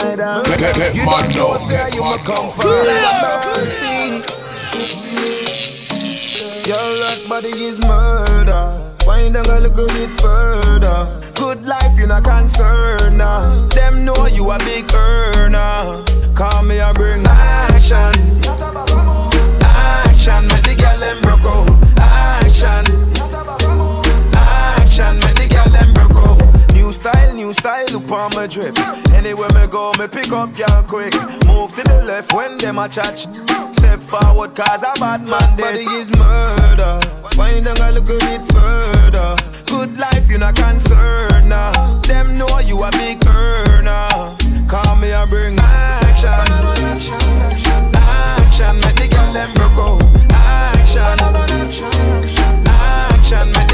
rider. Get- get- You don't know now, say you come for mercy. Your that body is murder. Why don't go look a bit further? Good life, you not concerned. Nah. Them know you a big earner. Call me a bring action. Action, new style, look on my drip. Anywhere me go, me pick up girl quick. Move to the left when them a chat. Step forward, cause a bad man this. Body is murder. Why don't I look a bit further? Good life, you not concerned. Nah. Them know you a big earner. Call me a bring action. Action, make the girl them broke out. Action. Action, make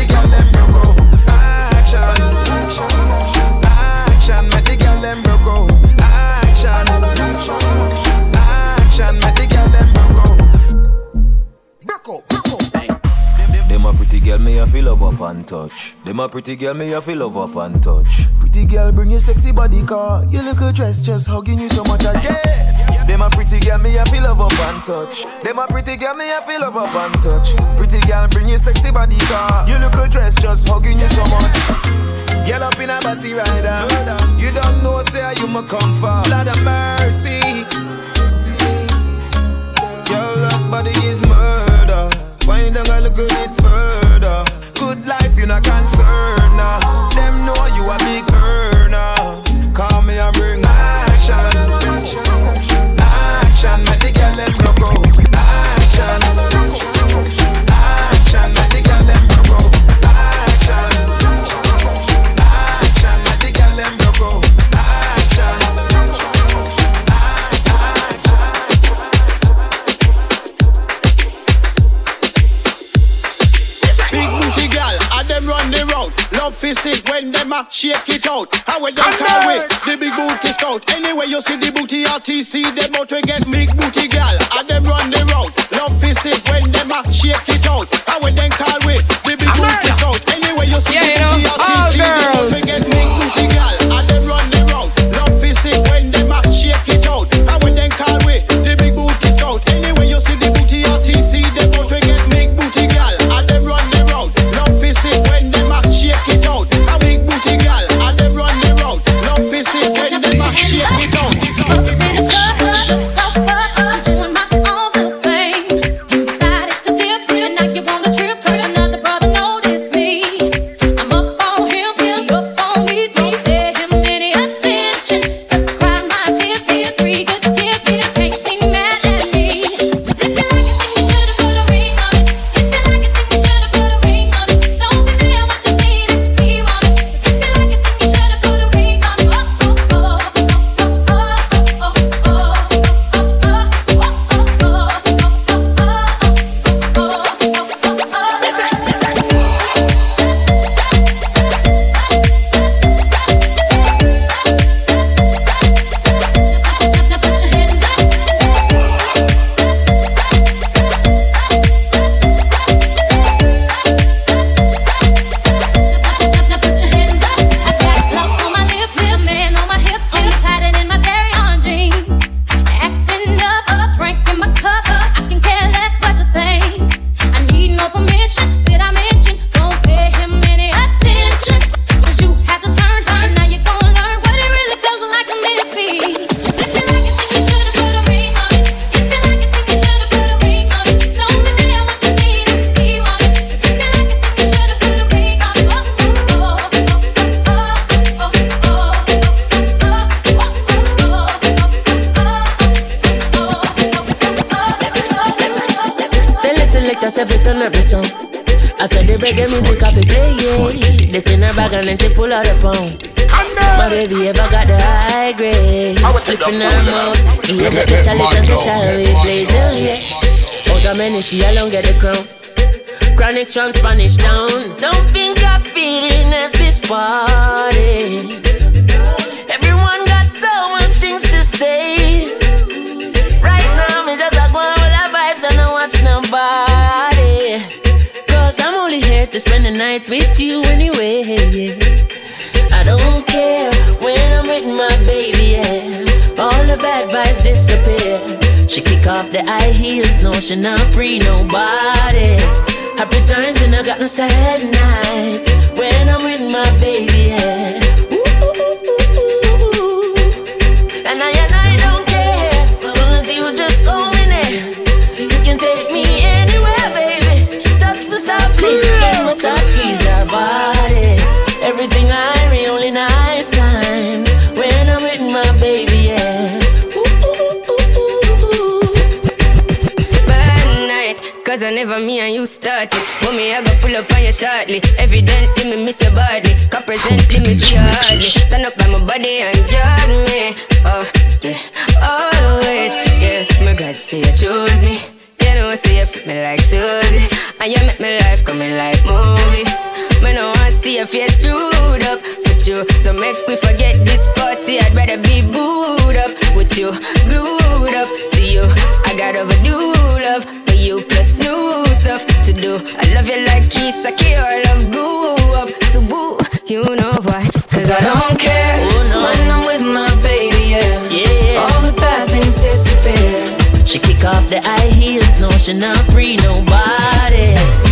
me a feel love up and touch. Them a pretty girl, me a feel love up and touch. Pretty girl, bring your sexy body car. Your little dress just hugging you so much again. Them a pretty girl, me a feel love up and touch. Them a pretty girl, me a feel love up and touch. Pretty girl, bring your sexy body car. Your little dress just hugging you so much. Girl up in a body rider. You don't know, say you ma come for. Blood of mercy. Girl, that body is murder. Why don't I look a bit further? Good life, you're not concerned. Nah. Them know you a big earner. When them a shake it out. How we them call we the big booty scout. Anyway, you see the booty RTC, them out we get big booty gal. and them run the road. Love physique when them a shake it out. How we them call off the high heels, no, she not free nobody. Happy times and I got no sad nights when I'm with my baby. Yeah. Cause I never me and you started. Mommy, I go pull up on you shortly. Evidently, me miss your body. Cause presently, me see your hardly. Stand up by my body and guard me. Oh, yeah, always. Yeah, my God, say you chose me. You know, say you fit me like Susie. And you make me life coming like movie. Me no want see your face screwed up with you. So make we forget this party. I'd rather be booed up with you, glued up to you. I got overdue love for you, plus new stuff to do. I love you like Keisha Kira, love grew up. So boo, you know why? Cause I don't care oh, no. when I'm with my baby, yeah. yeah. All the bad things disappear. She kick off the high heels, no, she not free nobody.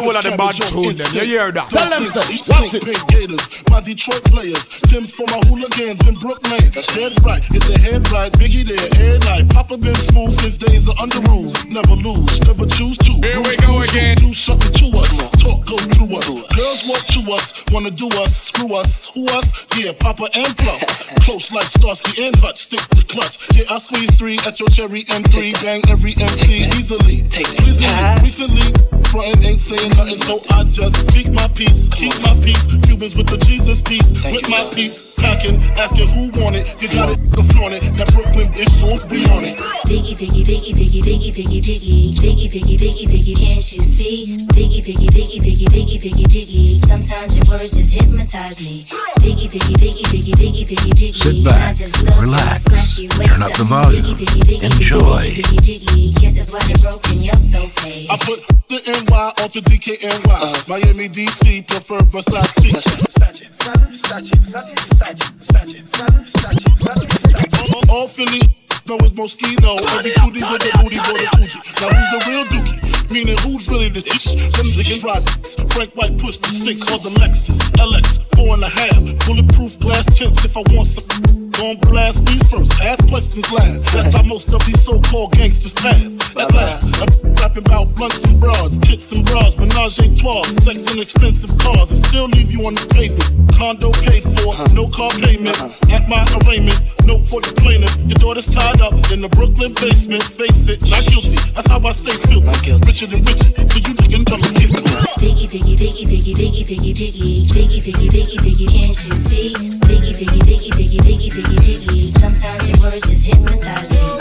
whole of the bad tune them. You hear that? Tell them so. Watch it. Big Gators, my Detroit players. Timbs for my hooligans in Brooklyn. Dead right, get the head right. Biggie there, air night. Papa been smooth since days of under rules. Never lose, never choose to. Here we go again. Do something to us. Talk go through us. Girls want to us, wanna do us, screw us, who us? Yeah, Papa and Plum. Close like Starsky and Hutch. Stick the clutch. Yeah, I squeeze three at your cherry M3. Bang every MC easily. Recently, recently, frontin' ain't saying nothing, so I just speak my peace, keep my peace. Cubans with the Jesus piece, with my peeps, packing, asking who want it. You got it, the flaunt it. That Brooklyn bitch, so we on it. Biggie, biggie, biggie, biggie, biggie, biggie, biggie, biggie, biggie, biggie, biggie, can't you see? Biggie, biggie, biggie, biggie, biggie, biggie, biggie. Sometimes your words just hypnotize me. Biggie, biggie, biggie, biggie, biggie, biggie, biggie. Sit back, I just love relax, your flashy ways. turn up the volume, Biggie, biggie, biggie, biggie, enjoy. Biggie, biggie, biggie. Guess that's why they're broken. You're so paid. I put the NY onto DKNY. Miami, DC, prefer Versace. All, all Philly know is Moschino. Every cutie with the booty for the Fuji. Now who's the real dookie? Meaning who's really the ish? Them niggas ride. Frank White push the six or the Lexus LX four and a half. Bulletproof glass tips if I want some. Gon' blast these first. Ask questions last. That's how most of these so-called gangsters pass. At last, I'm rapping about blunts and broads, tits and bras, menage a trois, sex and expensive cars, and still leave you on the pavement. Condo paid for, no car payment. At my arraignment, for the plaintiff. Your daughter's tied up in the Brooklyn basement. Face it, not guilty. That's how I stay filled. Richer than Richard, so you can come and get me. Biggie, biggie, biggie, biggie, biggie, biggie, biggie, biggie, biggie, biggie, biggie, can't you see? Biggie, biggie, biggie, biggie, biggie, biggie, biggie. Sometimes your words just hypnotize me.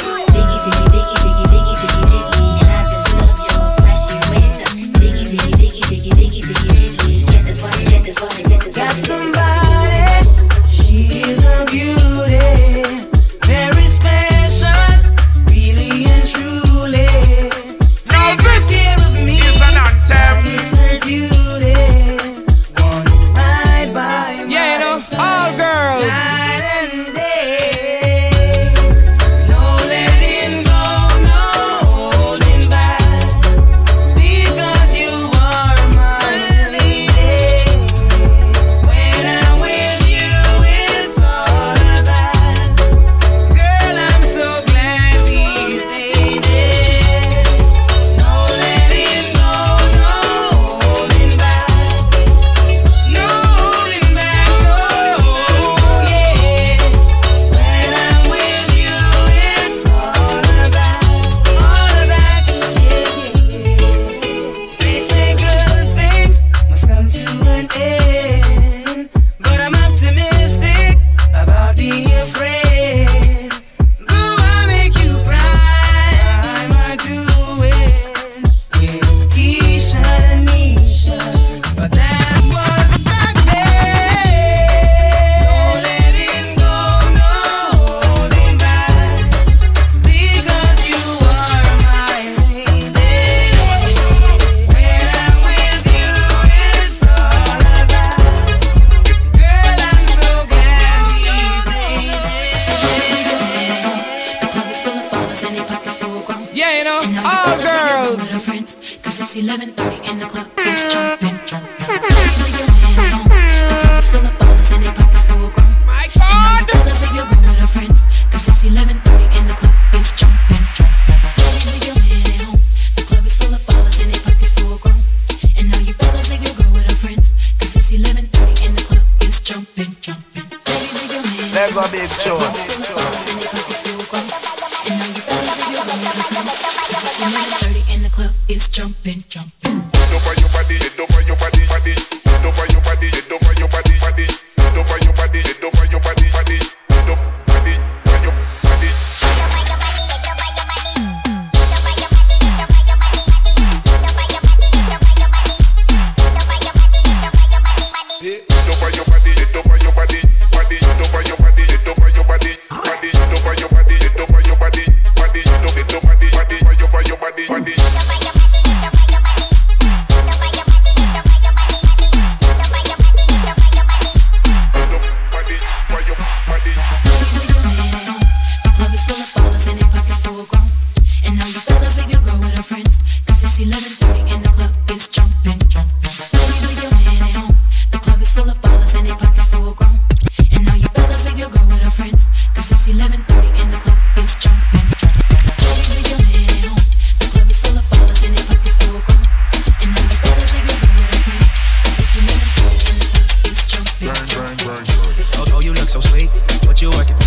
you work it.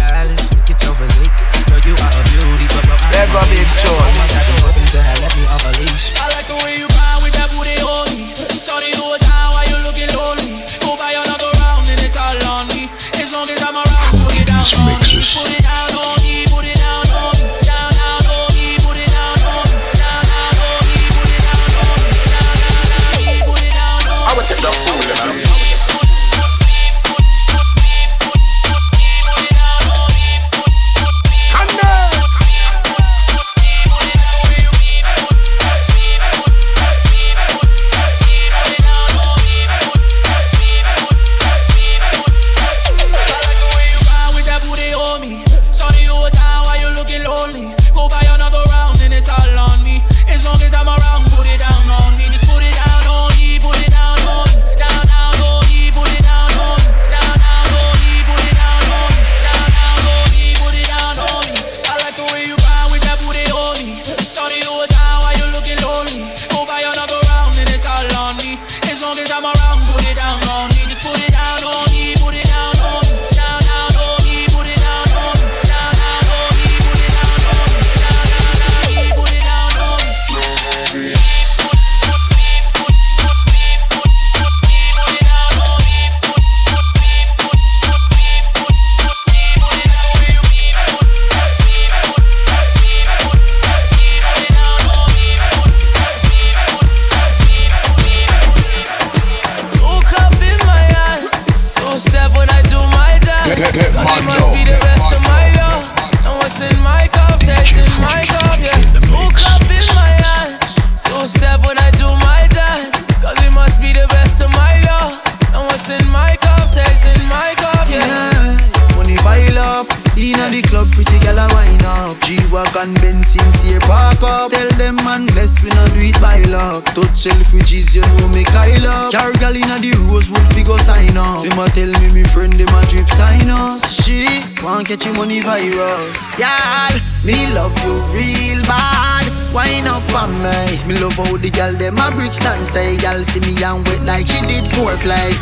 him a tell me me friend him a drip sinus. She want catch him on the virus. Y'all, me love you real bad. Wine up on me. Me love how the girl them a bridge stand stay. Y'all see me and wet like she did foreplay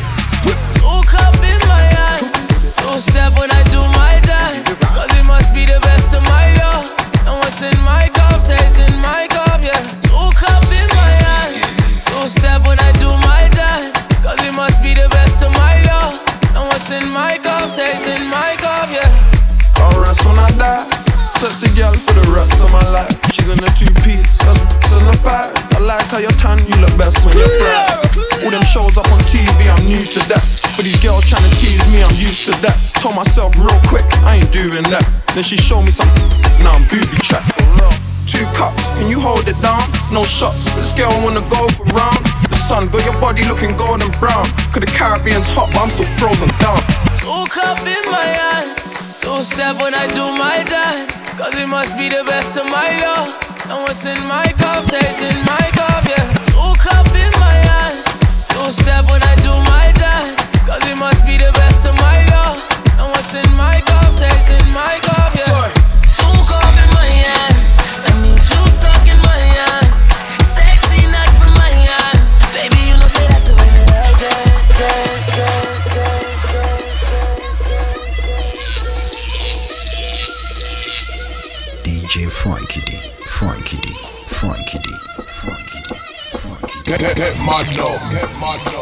Two cup in my hand, So step when I do my dance. Cause it must be the best of my love. And what's in my cup stays in my cup, yeah. Two cup in my hand, So step when I do my dance. Cause it must be the best Chasing my cup, chasing my cup, yeah. All right, else when I die. Sexy girl for the rest of my life. She's in a two piece, that's in a five. I like how you're tan, you look best when you're fresh. All them shows up on TV, I'm new to that. But these girls trying to tease me, I'm used to that. Told myself real quick, I ain't doing that. Then she showed me something, now I'm booby trapped. Two cups, can you hold it down? No shots, this girl wanna go for round sun. Got your body looking golden brown. Cause the Caribbean's hot, but I'm still frozen down. Two cup in my hand, two step when I do my dance. Cause it must be the best of my love. And what's in my cup stays in my cup, yeah. Two cup in my hand, two step when I do my dance. Cause it must be the best of my love. And what's in my cup stays in my cup, yeah. Sorry. Mad now. Get mad.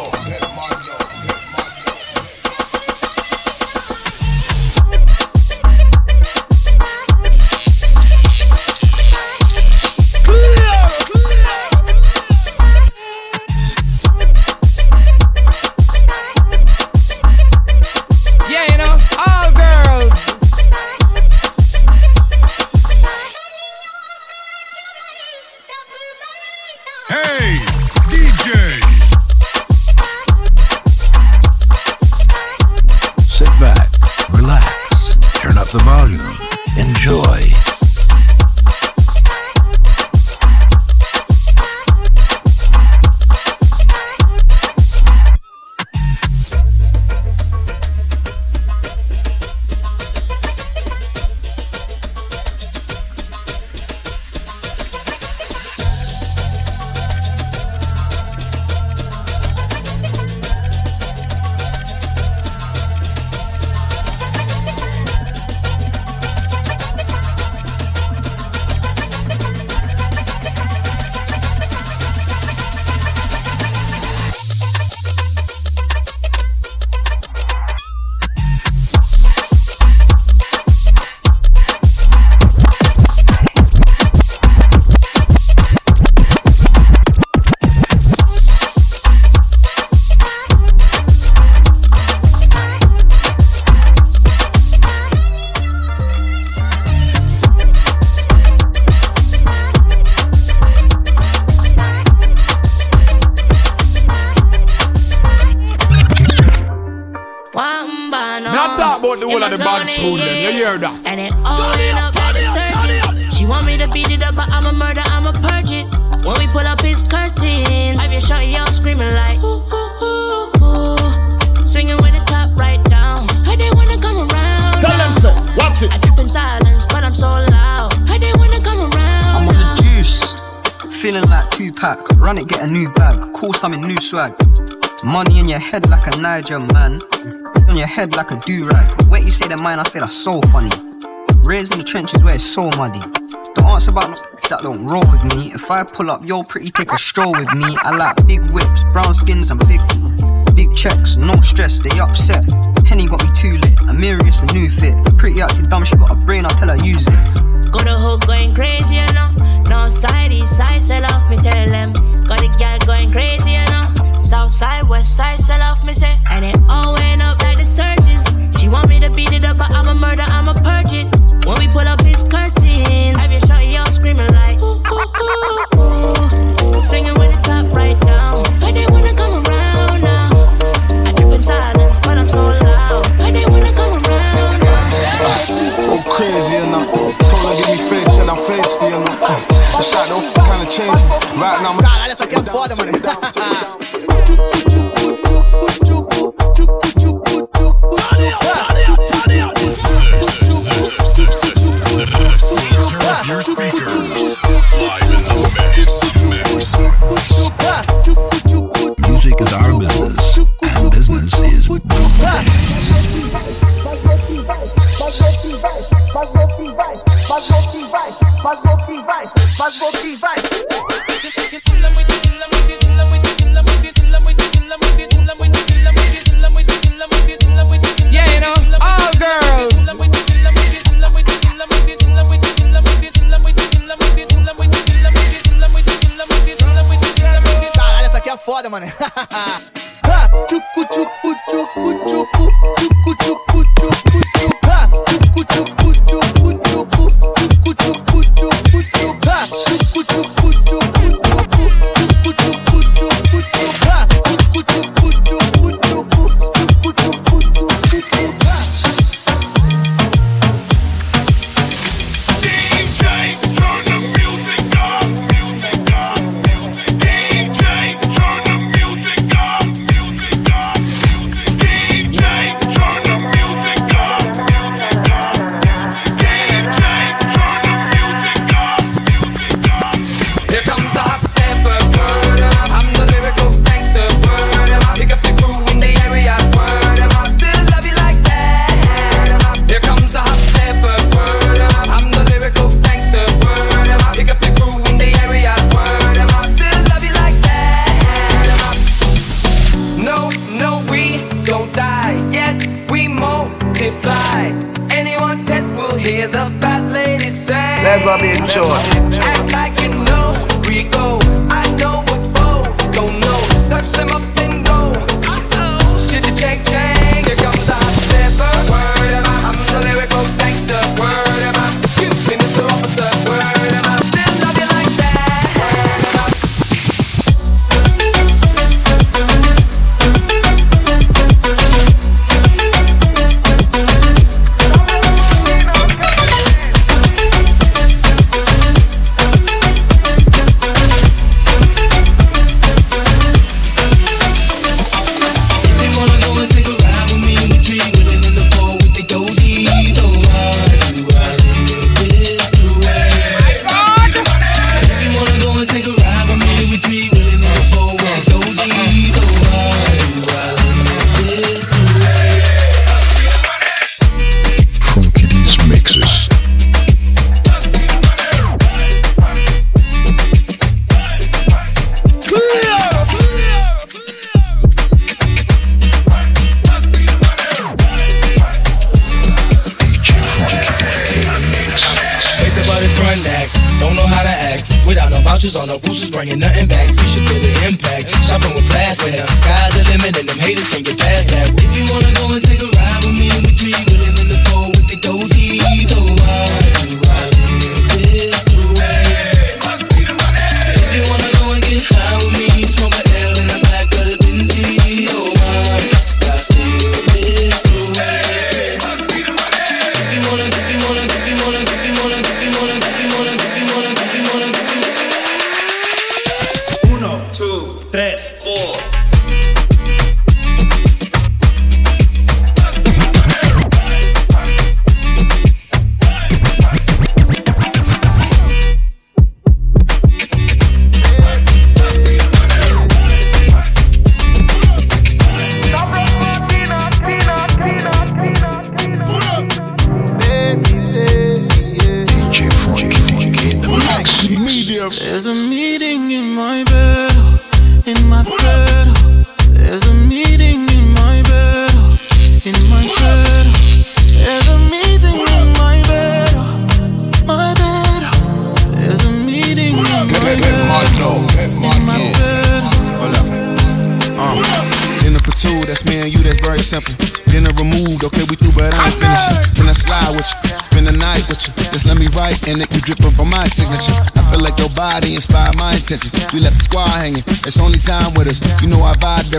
It, get a new bag, call something new swag. Money in your head like a Niger man, on your head like a do rag. Where you say the mine, I say that's so funny. Raised in the trenches where it's so muddy. Don't answer about that don't roll with me. If I pull up, yo, pretty, take a stroll with me. I like big whips, brown skins, and big, big checks. No stress, they upset. Henny got me too lit. Amirius, a new fit. Pretty acting dumb, she got a brain, I'll tell her use it. Go the hook going crazy, you know. No side, east side, sell off, me tell them. Got the girl going crazy, you know. South side, west side, sell off, me say. And it all went up like the surges. She want me to beat it up, but I'm a murder, I'm a purge it. When we pull up his curtains, I be shot y'all screaming like ooh ooh ooh ooh. Swinging with the top right down. I didn't wanna come around now. I trip in silence, but I'm so loud. I didn't wanna come around now. Oh, crazy, you know. Told her give me face, and I'm faced, you know. The start to kind of change. Vai, não, Caralho, essa aqui é foda, mano. Então, então, então. Mega big shot. 2, 3.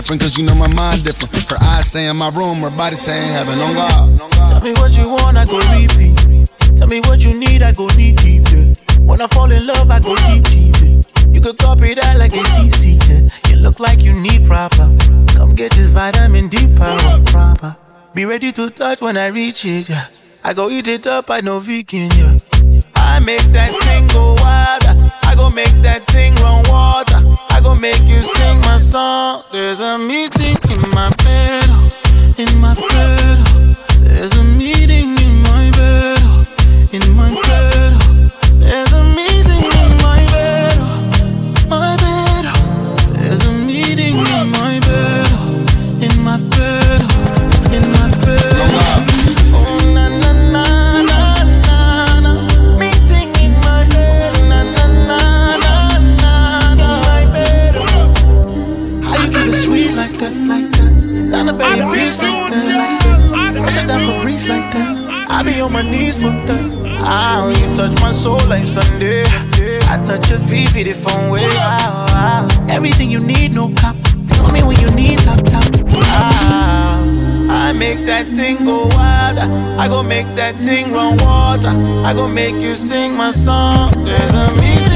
different, cause you know my mind different. Her eyes say in my room, her body saying heaven on God. Tell me what you want, I go deep deep. Tell me what you need, I go deep, deep. Yeah. When I fall in love, I go deep, deep. Yeah. You could copy that like a CC. Yeah. You look like you need proper. Come get this vitamin D power, proper. Be ready to touch when I reach it. Yeah. I go eat it up, I know vegan. Yeah. I make that thing go wild. I go make that thing wrong gon' make you sing my song. There's a meeting in my bed, in my bed. There's a I gon' make you sing my song. There's a meaning.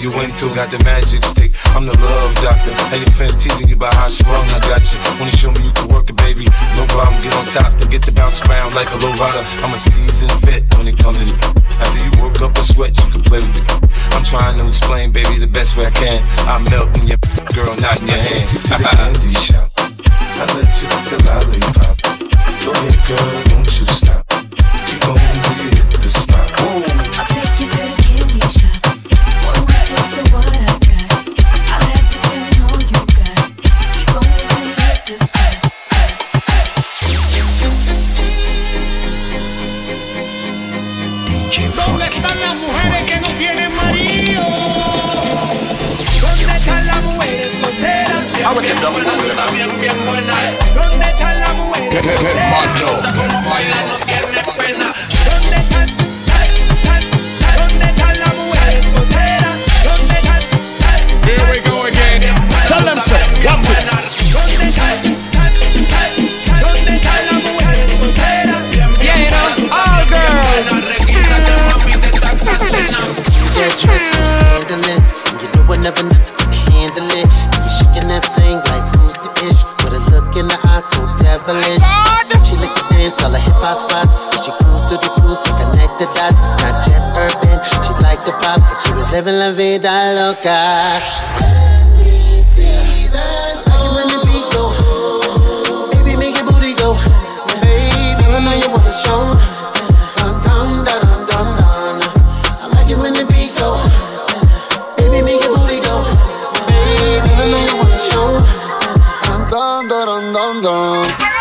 you into. Got the magic stick. I'm the love doctor. How your fans teasing you about how I sprung. I got you. Wanna show me you can work it, baby? No problem. Get on top to get the bounce around like a low rider. I'm a seasoned vet when it comes to. After you work up a sweat, you can play with. the. I'm trying to explain, baby, the best way I can. I'm melting your girl, not in your I hand. Take you to the candy shop. I let you the lollipop. Go ahead, girl, don't you stop. Show. I'm done dun dun dun dun dun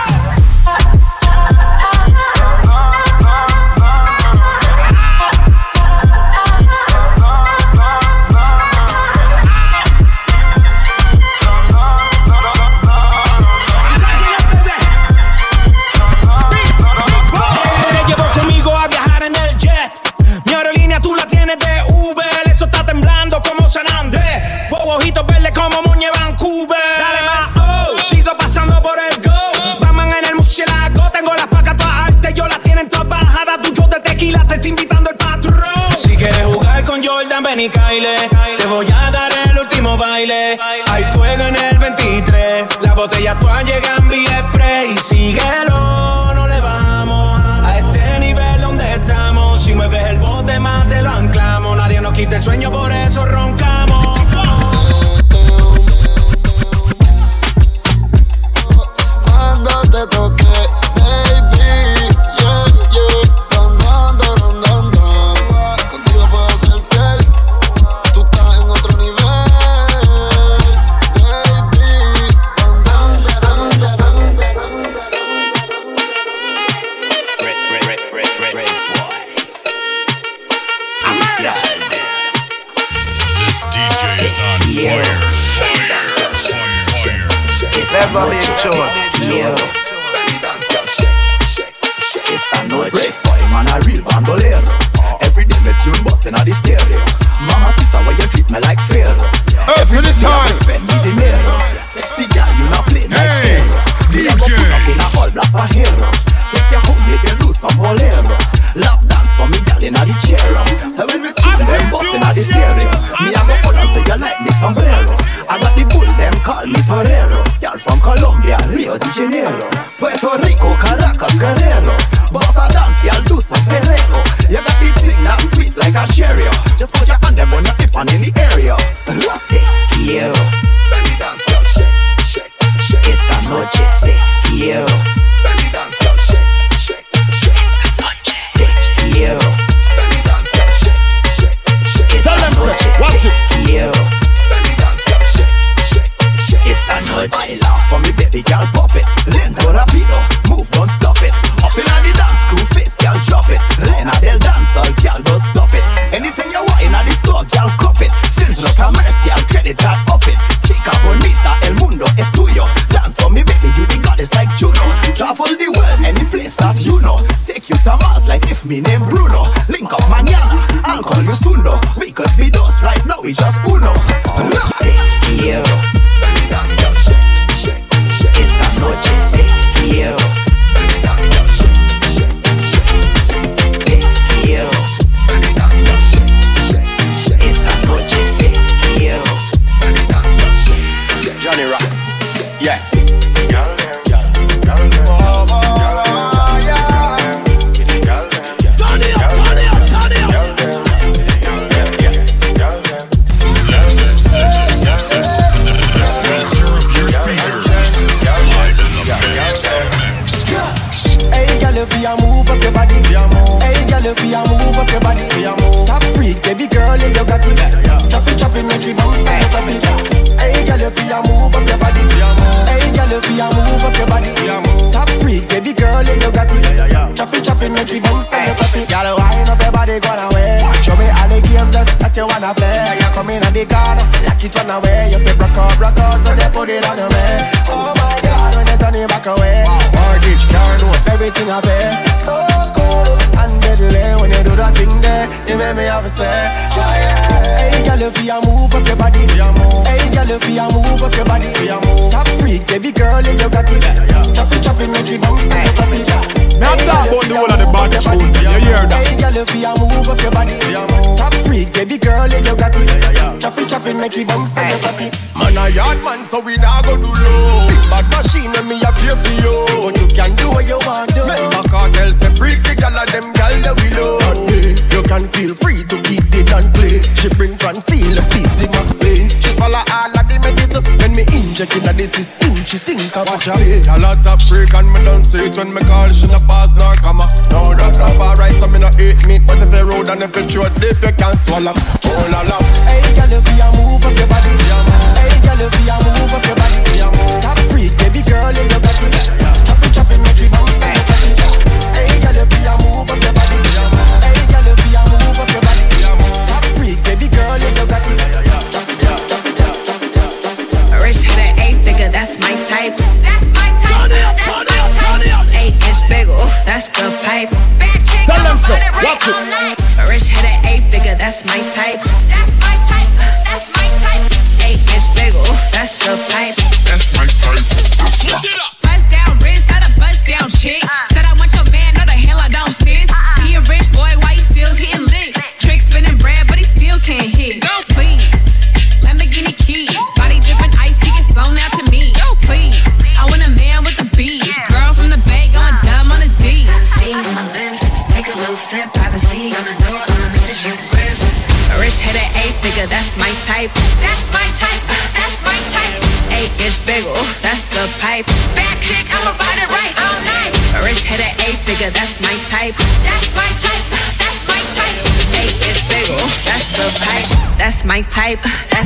Y Kyle. Te voy a dar el último baile. Hay fuego en el 23. Las botellas todas llegan vía. Y síguelo, no le vamos a este nivel donde estamos. Si mueves el bote más te lo anclamos. Nadie nos quita el sueño, por eso roncamos. Inna the chair. So when we tune them bustin' on the stereo, me a go hold on to you like me sombrero. I got the bull, them call me torero. Girl from Colombia, Rio de Janeiro, Puerto Rico, Caracas, Guerrero. Bossa dance, girl, do some perreo. You got the thing that sweet like a cherry. Just put your hand them on your hip and in the area. Rock te quiero. Belly dance, girl, shake, shake, shake. Esta noche te quiero. Note, everything I pay. So cool and deadly when you do that thing there. You make me have to say, yeah, yeah. Hey, girl, if you move up your body, hey, girl, if you move up your body, top freak, baby girl, yeah, you got it. Chop it, chop it, make it bounce, make it it. Me a talk about the whole of the bad tune, you hear that? Hey, girl, if you move up your body, top freak, baby girl, yeah, you got it. Chop it, chop it, make it bounce, make it it. Man a yard man, so we nah go do low. Big bad machine when me a pay for you. But you can do what you want to. Remember cartel say freak the of them gal that we love. You can feel feel free to keep it and play. She bring Francine, let's piece the vaccine. She swallow all of the medicine. When me inject in the system, she think I watch her. A lot of freak and me don't say it when me call. She no pass nor comma. No, that's not alright, so me no eat meat. But if you road and if you throw deep, you can swallow. Oh la la. Hey, girl, if you move up your body. Hey, girl, if you move up your body. Top freak, baby girl, in your body. that's the pipe. Tell them so, watch it. Rich head at eight figure, that's my type. That's my type, that's my type. Eight inch bagel, that's the pipe. my type.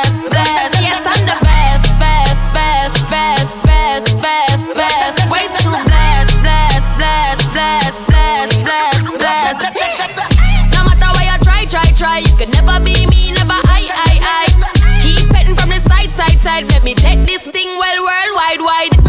Best, best, best, best, best, best, best. Blessed, blessed. No matter you try, try, try, you never be me, never I, I, I. Keep petting from the side, side, side. Let me take this thing well, worldwide, wide.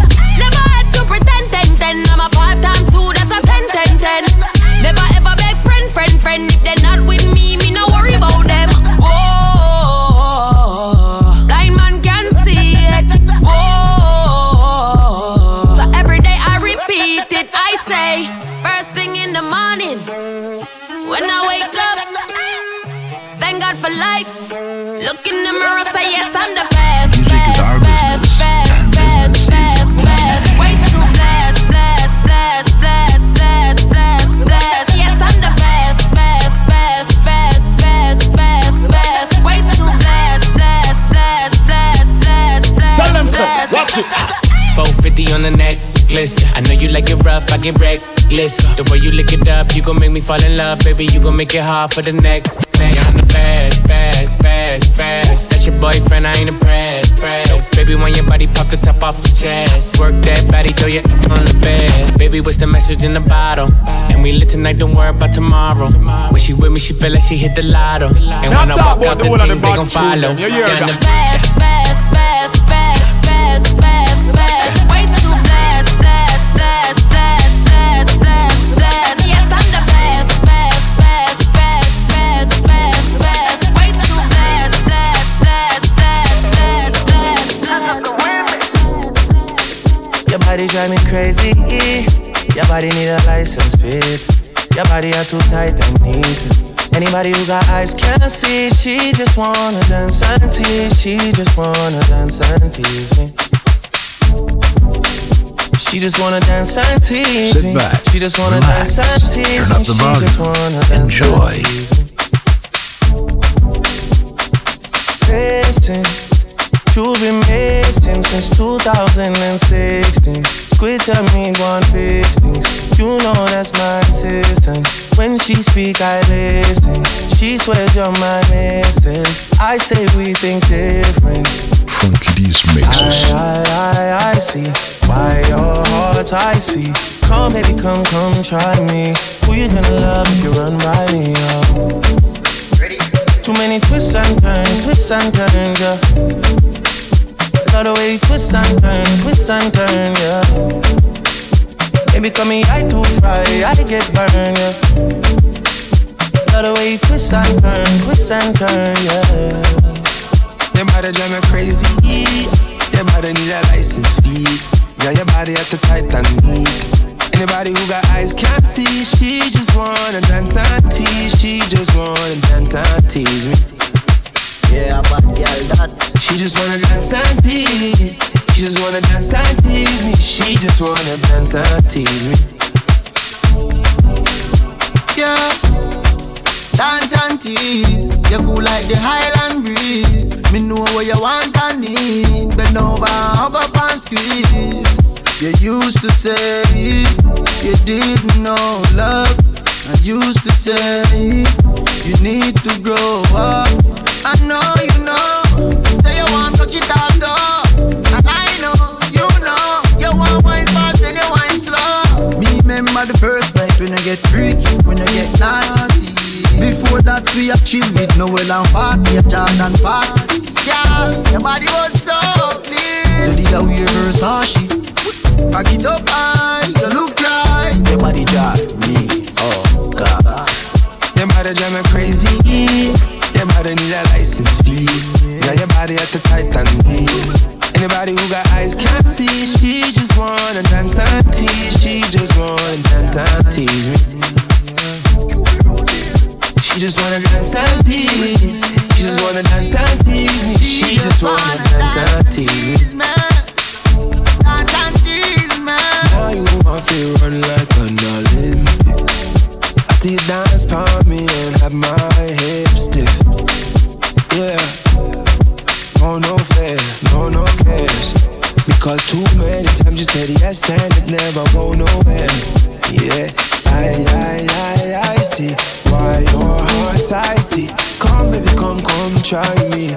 For life. Look in the mirror, say yes, I'm the best, best, best, best, best, best, best. Way too blessed, blessed, blessed, blessed, blessed, blessed, blessed. Yes, I'm the best, best, best, best, best, best, best. Way too blessed, blessed, blessed, blessed, blessed, blessed. Tell them so. Watch it. 450 on the necklace. I know you like it rough, I get reckless. The way you lick it up, you gon' make me fall in love, baby. You gon' make it hard for the next. next. I'm the best, best, best, best. That's your boyfriend, I ain't impressed, pressed. Baby, when your body pop the top off the chest, work that body, throw your on the bed. Baby, what's the message in the bottle? And we lit tonight, don't worry about tomorrow. When she with me, she feel like she hit the lotto. And Now when I talk walk out the the whole the they gon' follow. too, them. You Yeah, that? the- Best, best, best, best, Way too. Yes, I'm the best, best, best, best, best, best, best. Way too. Your body drive me crazy. Your body need a license plate. Your body are too tight and neat. Anybody who got eyes can see. She just wanna dance and tease. She just wanna dance and tease me. She just wanna dance and tease Sit me. back, she just wanna relax, dance and tease me. She volume, just wanna dance enjoy. and tease me. Fisting. You've been missing since 2016. Squid tell me one fix things. You know that's my assistant. When she speak, I listen. She swears you're my mistress. I say we think different. Frankie D's mixes. I, I, I see why your heart's icy. Come, baby, come, come, try me. Who you gonna love if you run by me? Oh. Too many twists and turns, twists and turns, yeah. Love the way you twist and turn, twist and turn, yeah. Baby, come me, I too fry, I get burned, yeah. Love the way you twist and turn, twist and turn, yeah. Your body drive me crazy. Your body need a license fee. Yeah, your body at the Titanic. Anybody who got eyes can't see. She just wanna dance and tease. She just wanna dance and tease me. Yeah, but girl, that She just wanna dance and tease. She just wanna dance and tease me. She just wanna dance and tease me. yeah. Dance and tease. You cool like the Highland breeze. Me know what you want and need. Bend over, hug up and squeeze. You used to say you didn't know love. I used to say you need to grow up. I know you know. Say you want to it up though. And I know, you know. You want wine fast and you wine slow. Me remember the first night when I get freaky, when I get naughty. Before that we a chill with Noel and party, a Jordan party. Girl, your body was so clean. So I wear Versace? Pack it up high, you look right. Your body drive me, oh God. Your body drive me crazy. Your body need a license fee. Yeah, your body at the Titanic. Anybody who got eyes can't see. She just wanna dance and tease. She just wanna dance and tease me. She just wanna dance and tease. She just wanna dance and tease me. She just wanna dance and tease me. To run like an Olympic. After you dance for me and have my hips stiff. Yeah. Oh no fair, no no cares. Because too many times you said yes and it never go nowhere. Yeah. I I I I see why your heart's icy. Come baby, come come try me.